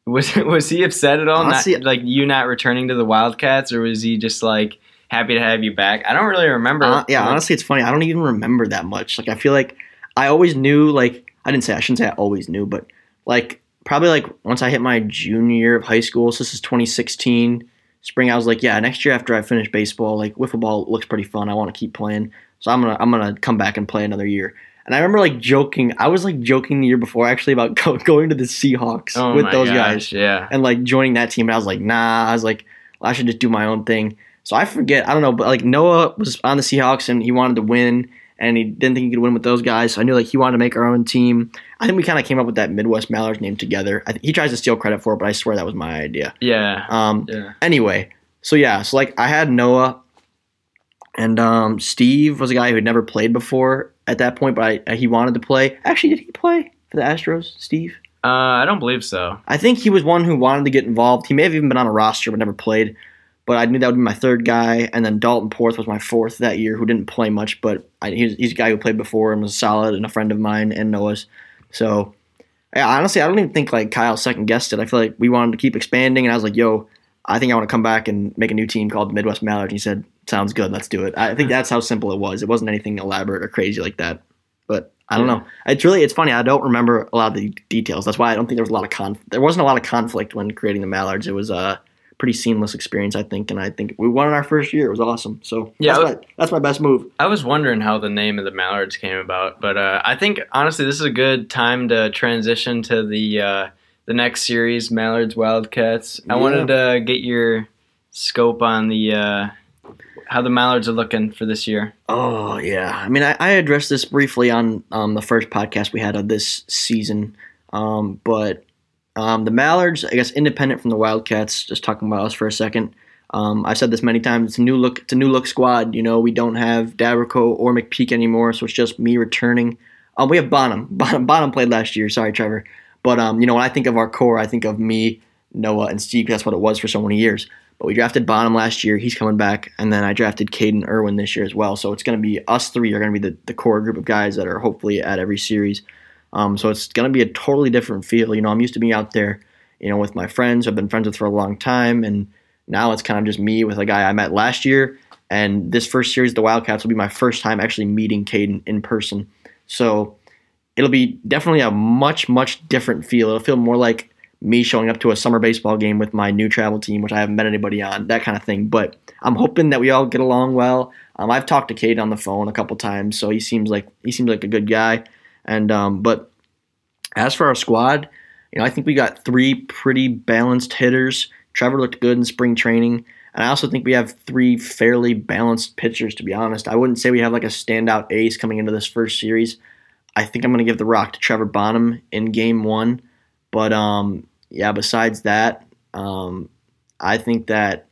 was (laughs) was he upset at all? Honestly- not, like you not returning to the Wildcats, or was he just like happy to have you back? I don't really remember. Uh, yeah, Like, honestly, it's funny. I don't even remember that much. Like, I feel like I always knew. Like, I didn't say I shouldn't say I always knew, but like probably like once I hit my junior year of high school. So this is 2016 spring. I was like, yeah, next year after I finish baseball, like wiffle ball looks pretty fun. I want to keep playing, so I'm gonna I'm gonna come back and play another year. And I remember like joking. I was like joking the year before actually about (laughs) go, going to the Seahawks oh with those gosh, guys Yeah. and like joining that team. And I was like, nah. I was like, well, I should just do my own thing. So I forget. I don't know, but like Noah was on the Seahawks and he wanted to win, and he didn't think he could win with those guys. So I knew like he wanted to make our own team. I think we kind of came up with that Midwest Mallards name together. I th- he tries to steal credit for it, but I swear that was my idea. Yeah. Um, Yeah. anyway, so yeah, so like I had Noah and um, Steve was a guy who had never played before at that point, but I, he wanted to play. Actually, did he play for the Astros, Steve? Uh, I don't believe so. I think he was one who wanted to get involved. He may have even been on a roster but never played. But I knew that would be my third guy, and then Dalton Porth was my fourth that year, who didn't play much, but I, he's, he's a guy who played before and was solid and a friend of mine and Noah's. So, yeah, honestly, I don't even think like Kyle second guessed it. I feel like we wanted to keep expanding, and I was like, "Yo, I think I want to come back and make a new team called the Midwest Mallards." And he said, "Sounds good, let's do it." I think that's how simple it was. It wasn't anything elaborate or crazy like that. But I don't know. It's really it's funny. I don't remember a lot of the details. That's why I don't think there was a lot of conf- there wasn't a lot of conflict when creating the Mallards. It was a pretty seamless experience, I think, and I think we won in our first year. It was awesome. So Yeah, that's, I my, that's my best move. I was wondering how the name of the Mallards came about, but uh, I think honestly this is a good time to transition to the uh, the next series, Mallards Wildcats. I Yeah. wanted to get your scope on the uh, how the Mallards are looking for this year. Oh yeah, I mean, I, I addressed this briefly on um, the first podcast we had of this season, um, but um, the Mallards, I guess, independent from the Wildcats. Just talking about us for a second. Um, I've said this many times. It's a new look. It's a new look squad. You know, we don't have Davrico or McPeak anymore, so it's just me returning. Um, we have Bonham. (laughs) Bonham. Bonham played last year. Sorry, Trevor. But um, you know, when I think of our core, I think of me, Noah, and Steve. That's what it was for so many years. But we drafted Bonham last year. He's coming back. And then I drafted Caden Irwin this year as well. So it's going to be us three are going to be the, the core group of guys that are hopefully at every series. Um, so it's going to be a totally different feel. You know, I'm used to being out there, you know, with my friends I've been friends with for a long time. And now it's kind of just me with a guy I met last year. And this first series, the Wildcats, will be my first time actually meeting Caden in person. So it'll be definitely a much, much different feel. It'll feel more like me showing up to a summer baseball game with my new travel team, which I haven't met anybody on, that kind of thing. But I'm hoping that we all get along well. Um, I've talked to Cade on the phone a couple times, so he seems like he seems like a good guy. And um, but as for our squad, you know, I think we got three pretty balanced hitters. Trevor looked good in spring training. And I also think we have three fairly balanced pitchers, to be honest. I wouldn't say we have like a standout ace coming into this first series. I think I'm going to give the rock to Trevor Bonham in game one. But um, yeah, besides that, um, I think that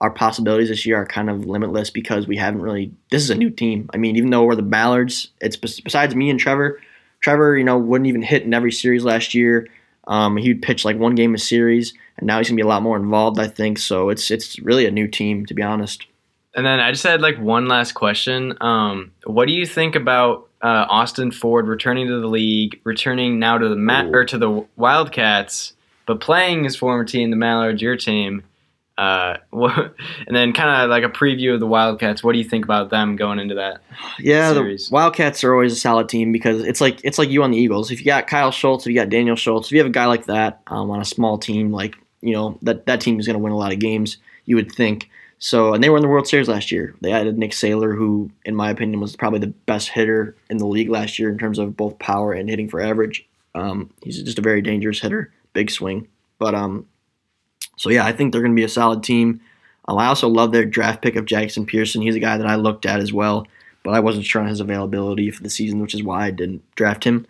our possibilities this year are kind of limitless because we haven't really. This is a new team. I mean, even though we're the Mallards, it's besides me and Trevor. Trevor, you know, wouldn't even hit in every series last year. Um, he'd pitch like one game a series, and now he's gonna be a lot more involved. I think so. It's it's really a new team, to be honest. And then I just had like one last question. Um, what do you think about uh, Austin Ford returning to the league, returning now to the Ma- or to the Wildcats, but playing his former team, the Mallards, your team? Uh, (laughs) what, and then kind of like a preview of the Wildcats. What do you think about them going into that? Yeah, series? the Wildcats are always a solid team because it's like it's like you on the Eagles. If you got Kyle Schultz, if you got Daniel Schultz, if you have a guy like that um, on a small team, like you know that that team is going to win a lot of games. You would think. So, and they were in the World Series last year. They added Nick Saylor, who, in my opinion, was probably the best hitter in the league last year in terms of both power and hitting for average. Um, he's just a very dangerous hitter, big swing. But um, so yeah, I think they're going to be a solid team. Um, I also love their draft pick of Jackson Pearson. He's a guy that I looked at as well, but I wasn't sure on his availability for the season, which is why I didn't draft him.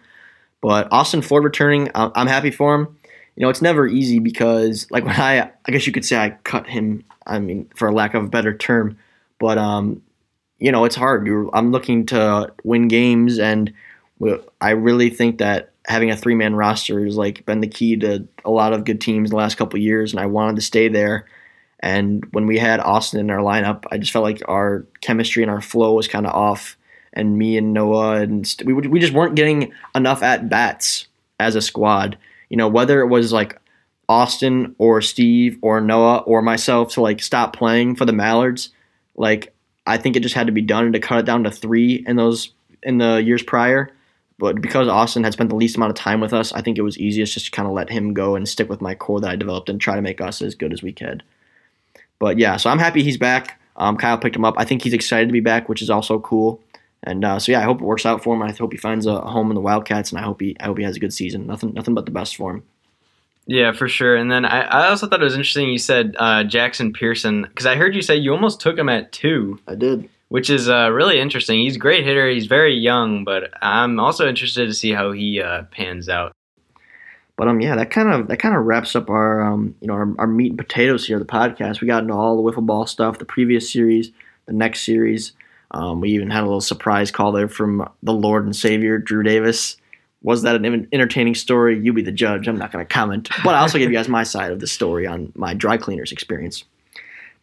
But Austin Ford returning, I'm happy for him. You know, it's never easy because, like, (laughs) when I, I guess you could say I cut him I mean, for lack of a better term. But um, you know, it's hard. I'm looking to win games, and I really think that having a three man roster has like been the key to a lot of good teams the last couple years, and I wanted to stay there. And when we had Austin in our lineup, I just felt like our chemistry and our flow was kind of off. And me and Noah and we we just weren't getting enough at bats as a squad. You know, whether it was like Austin or Steve or Noah or myself to like stop playing for the Mallards. Like I think it just had to be done to cut it down to three in those in the years prior. But because Austin had spent the least amount of time with us, I think it was easiest just to kind of let him go and stick with my core that I developed and try to make us as good as we could. But yeah, so I'm happy he's back. Um, Kyle picked him up. I think he's excited to be back, which is also cool. And uh, so yeah, I hope it works out for him. I hope he finds a home in the Wildcats, and I hope he I hope he has a good season. Nothing nothing but the best for him. Yeah, for sure. And then I, I also thought it was interesting you said uh, Jackson Pearson because I heard you say you almost took him at two. I did. Which is uh, really interesting. He's a great hitter. He's very young, but I'm also interested to see how he uh, pans out. But um, yeah, that kind of that kind of wraps up our um, you know our, our meat and potatoes here, the podcast. We got into all the wiffle ball stuff, the previous series, the next series. Um, we even had a little surprise call there from the Lord and Savior Drew Davis was that an entertaining story? You be the judge. I'm not going to comment. But I also give you guys my side of the story on my dry cleaners experience.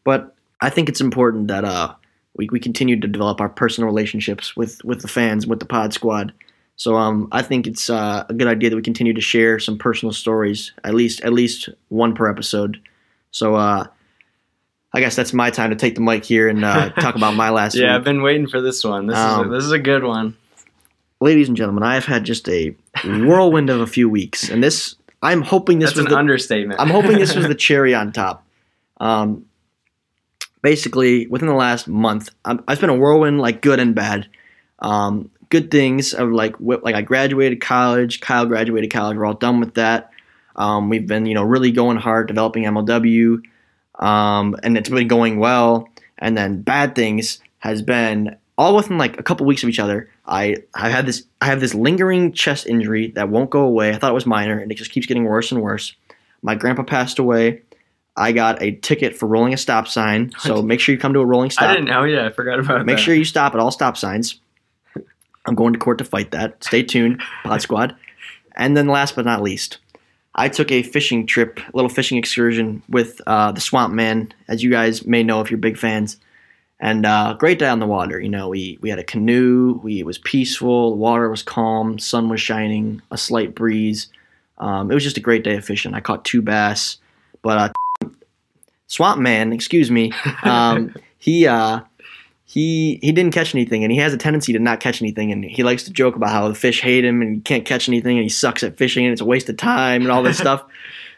But I think it's important that uh, we, we continue to develop our personal relationships with, with the fans, with the pod squad. So um, I think it's uh, a good idea that we continue to share some personal stories, at least at least one per episode. So uh, I guess that's my time to take the mic here and uh, (laughs) talk about my last. yeah, week. I've been waiting for this one. This um, is a, this is a good one ladies and gentlemen, I have had just a whirlwind of a few weeks, and this I'm hoping this That's was an the, understatement. I'm hoping this was the (laughs) cherry on top. Um, basically, within the last month, i have been a whirlwind, like good and bad. Um, good things of like like I graduated college, Kyle graduated college. We're all done with that. Um, we've been you know really going hard developing MLW, um, and it's been going well. And then bad things has been all within like a couple weeks of each other. I I had this I have this lingering chest injury that won't go away. I thought it was minor, and it just keeps getting worse and worse. My grandpa passed away. I got a ticket for rolling a stop sign, so make sure you come to a rolling stop. I didn't know. Yeah, I forgot about it. Make that. sure you stop at all stop signs. I'm going to court to fight that. Stay tuned, (laughs) Pod Squad. And then last but not least, I took a fishing trip, a little fishing excursion with uh, the Swamp Man, as you guys may know if you're big fans. And uh, great day on the water. You know, we we had a canoe. We it was peaceful. The water was calm. Sun was shining. A slight breeze. Um, it was just a great day of fishing. I caught two bass, but uh, Swamp Man, excuse me, (laughs) um, he uh, he he didn't catch anything, and he has a tendency to not catch anything, and he likes to joke about how the fish hate him and he can't catch anything, and he sucks at fishing, and it's a waste of time, and all this (laughs) stuff.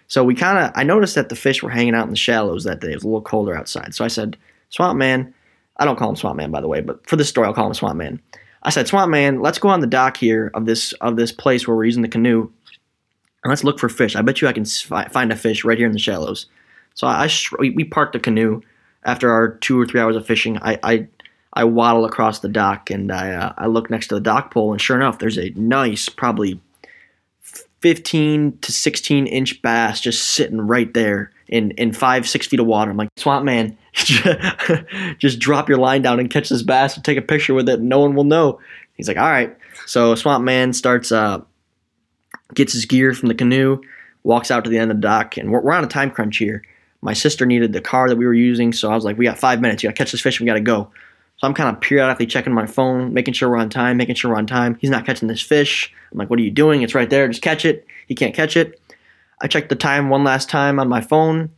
So we kind of I noticed that the fish were hanging out in the shallows that day. It was a little colder outside, so I said, Swamp Man I don't call him Swamp Man, by the way, but for this story, I'll call him Swamp Man. I said, Swamp Man, let's go on the dock here of this of this place where we're using the canoe, and let's look for fish. I bet you I can find a fish right here in the shallows. So I, I we parked the canoe after our two or three hours of fishing. I I, I waddle across the dock and I uh, I look next to the dock pole, and sure enough, there's a nice, probably 15 to 16 inch bass just sitting right there in in five six feet of water. I'm like, Swamp Man, (laughs) just drop your line down and catch this bass and take a picture with it. No one will know. He's like, all right. So Swamp Man starts uh gets his gear from the canoe, walks out to the end of the dock, and we're, we're on a time crunch here. My sister needed the car that we were using, so I was like, we got five minutes. You gotta catch this fish. We gotta go. So I'm kind of periodically checking my phone, making sure we're on time, making sure we're on time. He's not catching this fish. I'm like, what are you doing? It's right there. Just catch it. He can't catch it. I check the time one last time on my phone.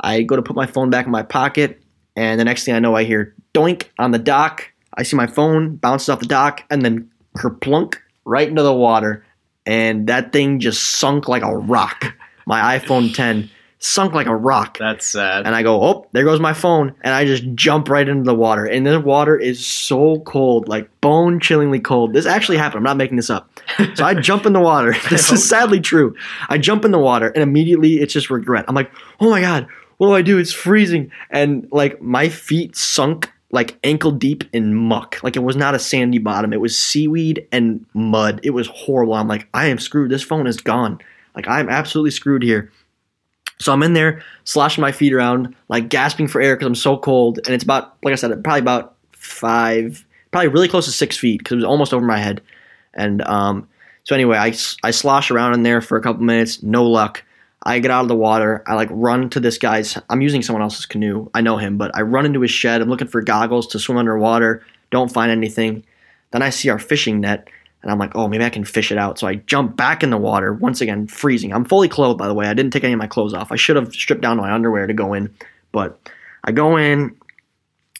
I go to put my phone back in my pocket, and the next thing I know, I hear doink on the dock. I see my phone bounces off the dock and then kerplunk right into the water, and that thing just sunk like a rock. My iPhone 10 sunk like a rock. That's sad. And I go, oh, there goes my phone. And I just jump right into the water. And the water is so cold, like bone chillingly cold. This actually happened. I'm not making this up. So I jump in the water. (laughs) This is (laughs) sadly true. I jump in the water and immediately it's just regret. I'm like, oh my God, what do I do? It's freezing. And like my feet sunk like ankle deep in muck. Like it was not a sandy bottom. It was seaweed and mud. It was horrible. I'm like, I am screwed. This phone is gone. Like I'm absolutely screwed here. So I'm in there sloshing my feet around, like gasping for air because I'm so cold. And it's about, like I said, probably about five, probably really close to six feet because it was almost over my head. And um, so anyway, I, I slosh around in there for a couple minutes, no luck. I get out of the water. I like run to this guy's. I'm using someone else's canoe. I know him, but I run into his shed. I'm looking for goggles to swim underwater. Don't find anything. Then I see our fishing net and I'm like, oh, maybe I can fish it out. So I jump back in the water, once again, freezing. I'm fully clothed, by the way. I didn't take any of my clothes off. I should have stripped down my underwear to go in. But I go in,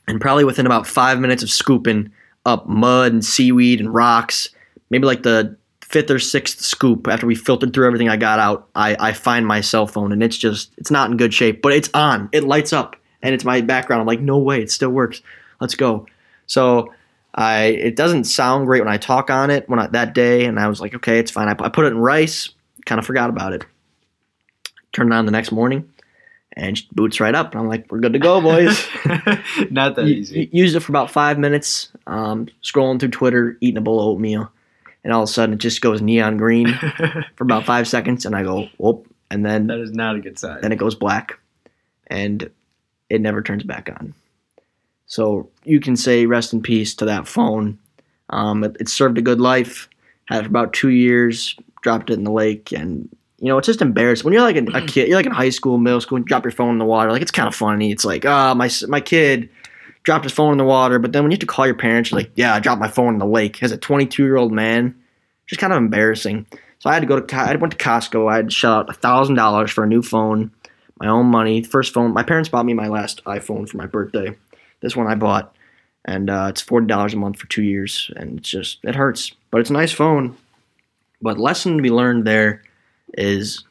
and probably within about five minutes of scooping up mud and seaweed and rocks, maybe like the fifth or sixth scoop after we filtered through everything I got out, I, I find my cell phone and it's just, it's not in good shape, but it's on. It lights up and it's my background. I'm like, no way, it still works. Let's go. So I it doesn't sound great when I talk on it when I, that day, and I was like, okay, it's fine. I, I put it in rice, kind of forgot about it. Turned it on the next morning, and boots right up. And I'm like, we're good to go, boys. (laughs) Not that easy. Used it for about five minutes, um, scrolling through Twitter, eating a bowl of oatmeal, and all of a sudden it just goes neon green (laughs) for about five seconds, and I go, whoop, and then that is not a good sign. then it goes black, and it never turns back on. So you can say rest in peace to that phone. Um, it, it served a good life. Had it for about two years. Dropped it in the lake, and you know it's just embarrassing when you're like a, a kid. You're like in high school, middle school, and drop your phone in the water. Like it's kind of funny. It's like, ah, my my kid dropped his phone in the water. But then when you have to call your parents, you're like, yeah, I dropped my phone in the lake. As a 22 year old man, just kind of embarrassing. So I had to go to I went to Costco. I had to shell out a thousand dollars for a new phone, my own money. First phone. My parents bought me my last iPhone for my birthday. This one I bought, and uh, it's forty dollars a month for two years, and it's just it hurts, but it's a nice phone. But lesson to be learned there is,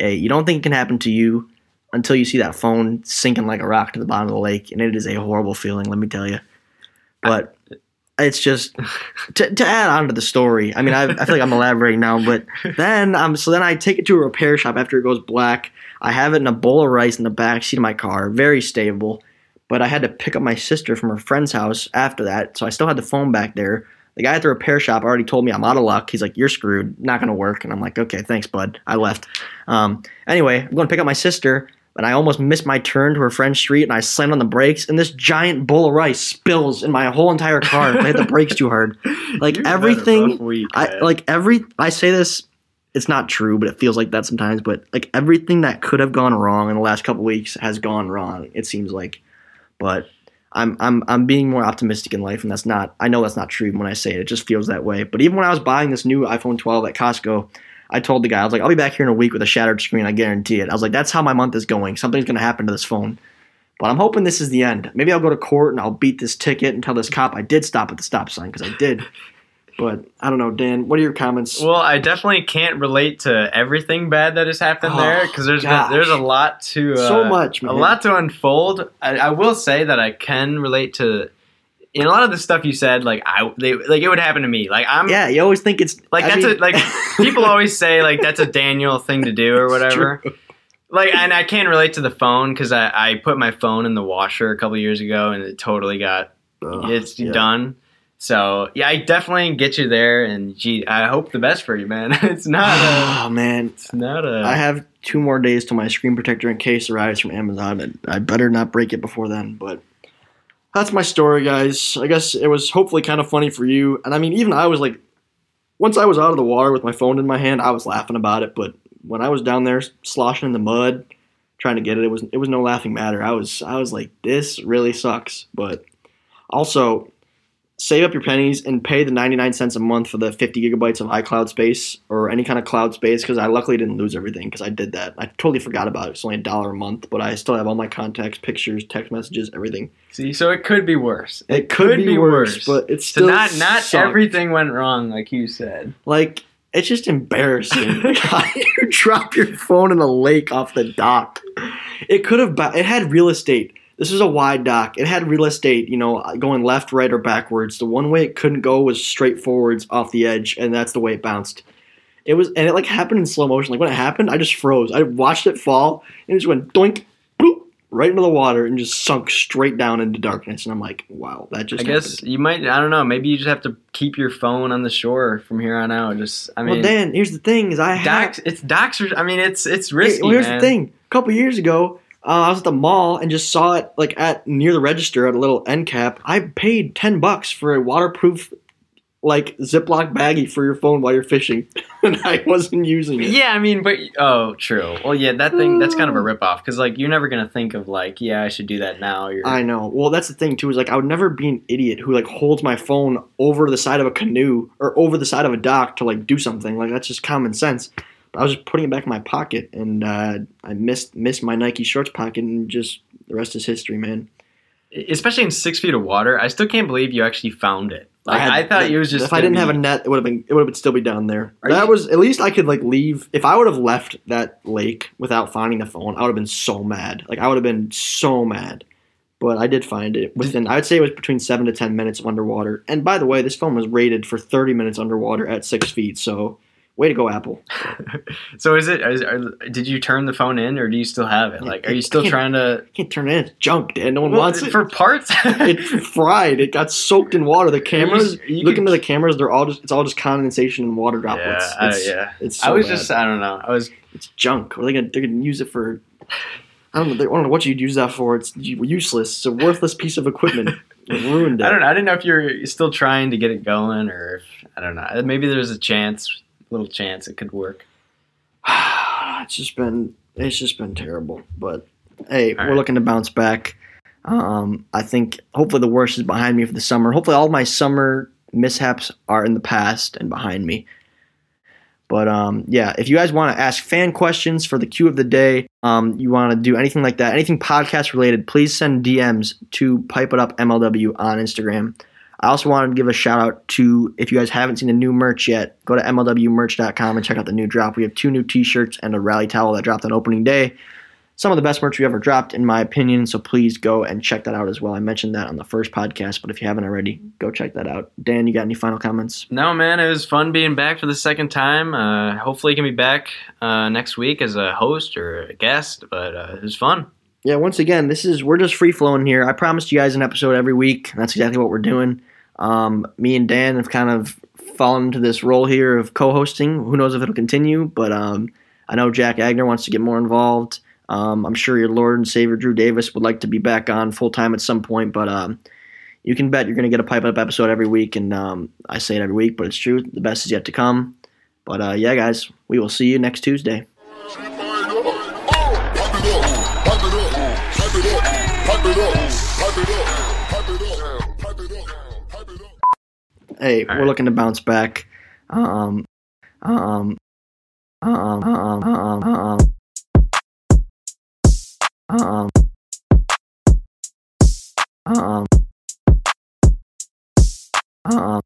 a you don't think it can happen to you until you see that phone sinking like a rock to the bottom of the lake, and it is a horrible feeling. Let me tell you. But it's just to, to add on to the story. I mean, I, I feel like I'm elaborating now, but then um, so then I take it to a repair shop after it goes black. I have it in a bowl of rice in the back seat of my car, very stable. But I had to pick up my sister from her friend's house after that, so I still had the phone back there. The guy at the repair shop already told me I'm out of luck. He's like, "You're screwed. Not gonna work." And I'm like, "Okay, thanks, bud." I left. Um, anyway, I'm going to pick up my sister, and I almost missed my turn to her friend's street, and I slammed on the brakes, and this giant bowl of rice spills in my whole entire car. I hit the brakes too hard. (laughs) Like You've everything, week, I like every. I say this. It's not true, but it feels like that sometimes. But like everything that could have gone wrong in the last couple weeks has gone wrong. It seems like, but I'm I'm I'm being more optimistic in life, and that's not. I know that's not true when I say it. It just feels that way. But even when I was buying this new iPhone 12 at Costco, I told the guy I was like, I'll be back here in a week with a shattered screen. I guarantee it. I was like, that's how my month is going. Something's gonna happen to this phone. But I'm hoping this is the end. Maybe I'll go to court and I'll beat this ticket and tell this cop I did stop at the stop sign because I did. But I don't know, Dan. What are your comments? Well, I definitely can't relate to everything bad that has happened Oh, there because there's gosh. there's a lot to uh, So much, a lot to unfold. I, I will say that I can relate to in a lot of the stuff you said. Like I they like it would happen to me. Like I'm yeah, you always think it's like I that's mean- a like (laughs) people always say like that's a Daniel thing to do or whatever. Like and I can't relate to the phone because I, I put my phone in the washer a couple years ago and it totally got Ugh, it's yeah. done. So yeah, I definitely get you there, and gee, I hope the best for you, man. (laughs) It's not a, (sighs) Oh man, it's not a. I have two more days till my screen protector and case arrives from Amazon, and I better not break it before then. But that's my story, guys. I guess it was hopefully kind of funny for you. And I mean, even I was like, once I was out of the water with my phone in my hand, I was laughing about it. But when I was down there sloshing in the mud, trying to get it, it was it was no laughing matter. I was I was like, this really sucks. But also, save up your pennies and pay the 99 cents a month for the 50 gigabytes of iCloud space or any kind of cloud space because I luckily didn't lose everything because I did that. I totally forgot about it. It's only a dollar a month, but I still have all my contacts, pictures, text messages, everything. See, so it could be worse. It, could, be, worse, but it's So still not not sucked. everything went wrong, like you said. Like it's just embarrassing. (laughs) (laughs) You drop your phone in a lake off the dock? It could have. It had real estate. This was a wide dock. It had real estate. You know, going left, right, or backwards. The one way it couldn't go was straight forwards off the edge, and that's the way it bounced. It was, and it like happened in slow motion. Like when it happened, I just froze. I watched it fall, and it just went doink, bloop, right into the water, and just sunk straight down into darkness. And I'm like, wow, that just. I guess happened. you might. I don't know. Maybe you just have to keep your phone on the shore from here on out. Just, I mean, well, Dan, here's the thing: is I have, docks. It's docks. I mean, it's it's Hey, risky. well, here's man. the thing. A couple years ago, uh, I was at the mall and just saw it like at near the register at a little end cap. I paid ten bucks for a waterproof like Ziploc baggie for your phone while you're fishing, (laughs) and I wasn't using it. Yeah, I mean, but oh, true. Well, yeah, that thing that's kind of a ripoff because like you're never gonna think of like, yeah, I should do that now. You're, I know. Well, that's the thing too. Is like I would never be an idiot who like holds my phone over the side of a canoe or over the side of a dock to like do something. Like that's just common sense. I was just putting it back in my pocket, and uh, I missed missed my Nike shorts pocket, and just the rest is history, man. especially in six feet of water. I still can't believe you actually found it. Like I, had- thought it was just. if I didn't have a net, it would have been it would have still be down there. That you- was at least I could like leave. If I would have left that lake without finding the phone, I would have been so mad. Like I would have been so mad. But I did find it within. I would say it was between seven to ten minutes of underwater. And by the way, this phone was rated for thirty minutes underwater at six feet. So way to go, Apple. (laughs) So is it? Is, are, did you turn the phone in, or do you still have it? Like, are you still I trying to? You can't turn it in. It's junk, Dan. No one Well, wants it. for parts. (laughs) it fried. It got soaked in water. The cameras. you look could- into the cameras. They're all just. It's all just condensation and water droplets. yeah, uh, it's, yeah. It's I was bad. just. I don't know. I was. it's junk. Are they gonna they're gonna use it for? I don't know. They, I don't know what you'd use that for. It's useless. It's a worthless piece of equipment. (laughs) It ruined it. I don't know. I didn't know if you're still trying to get it going, or if I don't know. Maybe there's a chance, little chance it could work. (sighs) it's just been it's just been terrible. But hey, All we're right. looking to bounce back. Um, I think hopefully the worst is behind me for the summer. Hopefully all my summer mishaps are in the past and behind me. But um, yeah, if you guys want to ask fan questions for the Q of the day, um, you want to do anything like that, anything podcast related, please send DMs to Pipe It Up MLW on Instagram. I also wanted to give a shout out to if you guys haven't seen the new merch yet, go to MLWmerch.com and check out the new drop. We have two new T-shirts and a rally towel that dropped on opening day. Some of the best merch we ever dropped, in my opinion. So please go and check that out as well. I mentioned that on the first podcast, but if you haven't already, go check that out. Dan, you got any final comments? No, man, it was fun being back for the second time. Uh, hopefully, you can be back uh, next week as a host or a guest. But uh, it was fun. Yeah, once again, this is we're just free flowing here. I promised you guys an episode every week. That's exactly what we're doing. Um, me and Dan have kind of fallen into this role here of co-hosting. Who knows if it'll continue? But um, I know Jack Agner wants to get more involved. Um, I'm sure your Lord and Savior Drew Davis would like to be back on full time at some point. But um, you can bet you're going to get a pipe up episode every week. And um, I say it every week, but it's true. The best is yet to come. But uh, yeah, guys, we will see you next Tuesday. Hey, All we're right. looking to bounce back. Um, um, um, um, um, um, um, um, um,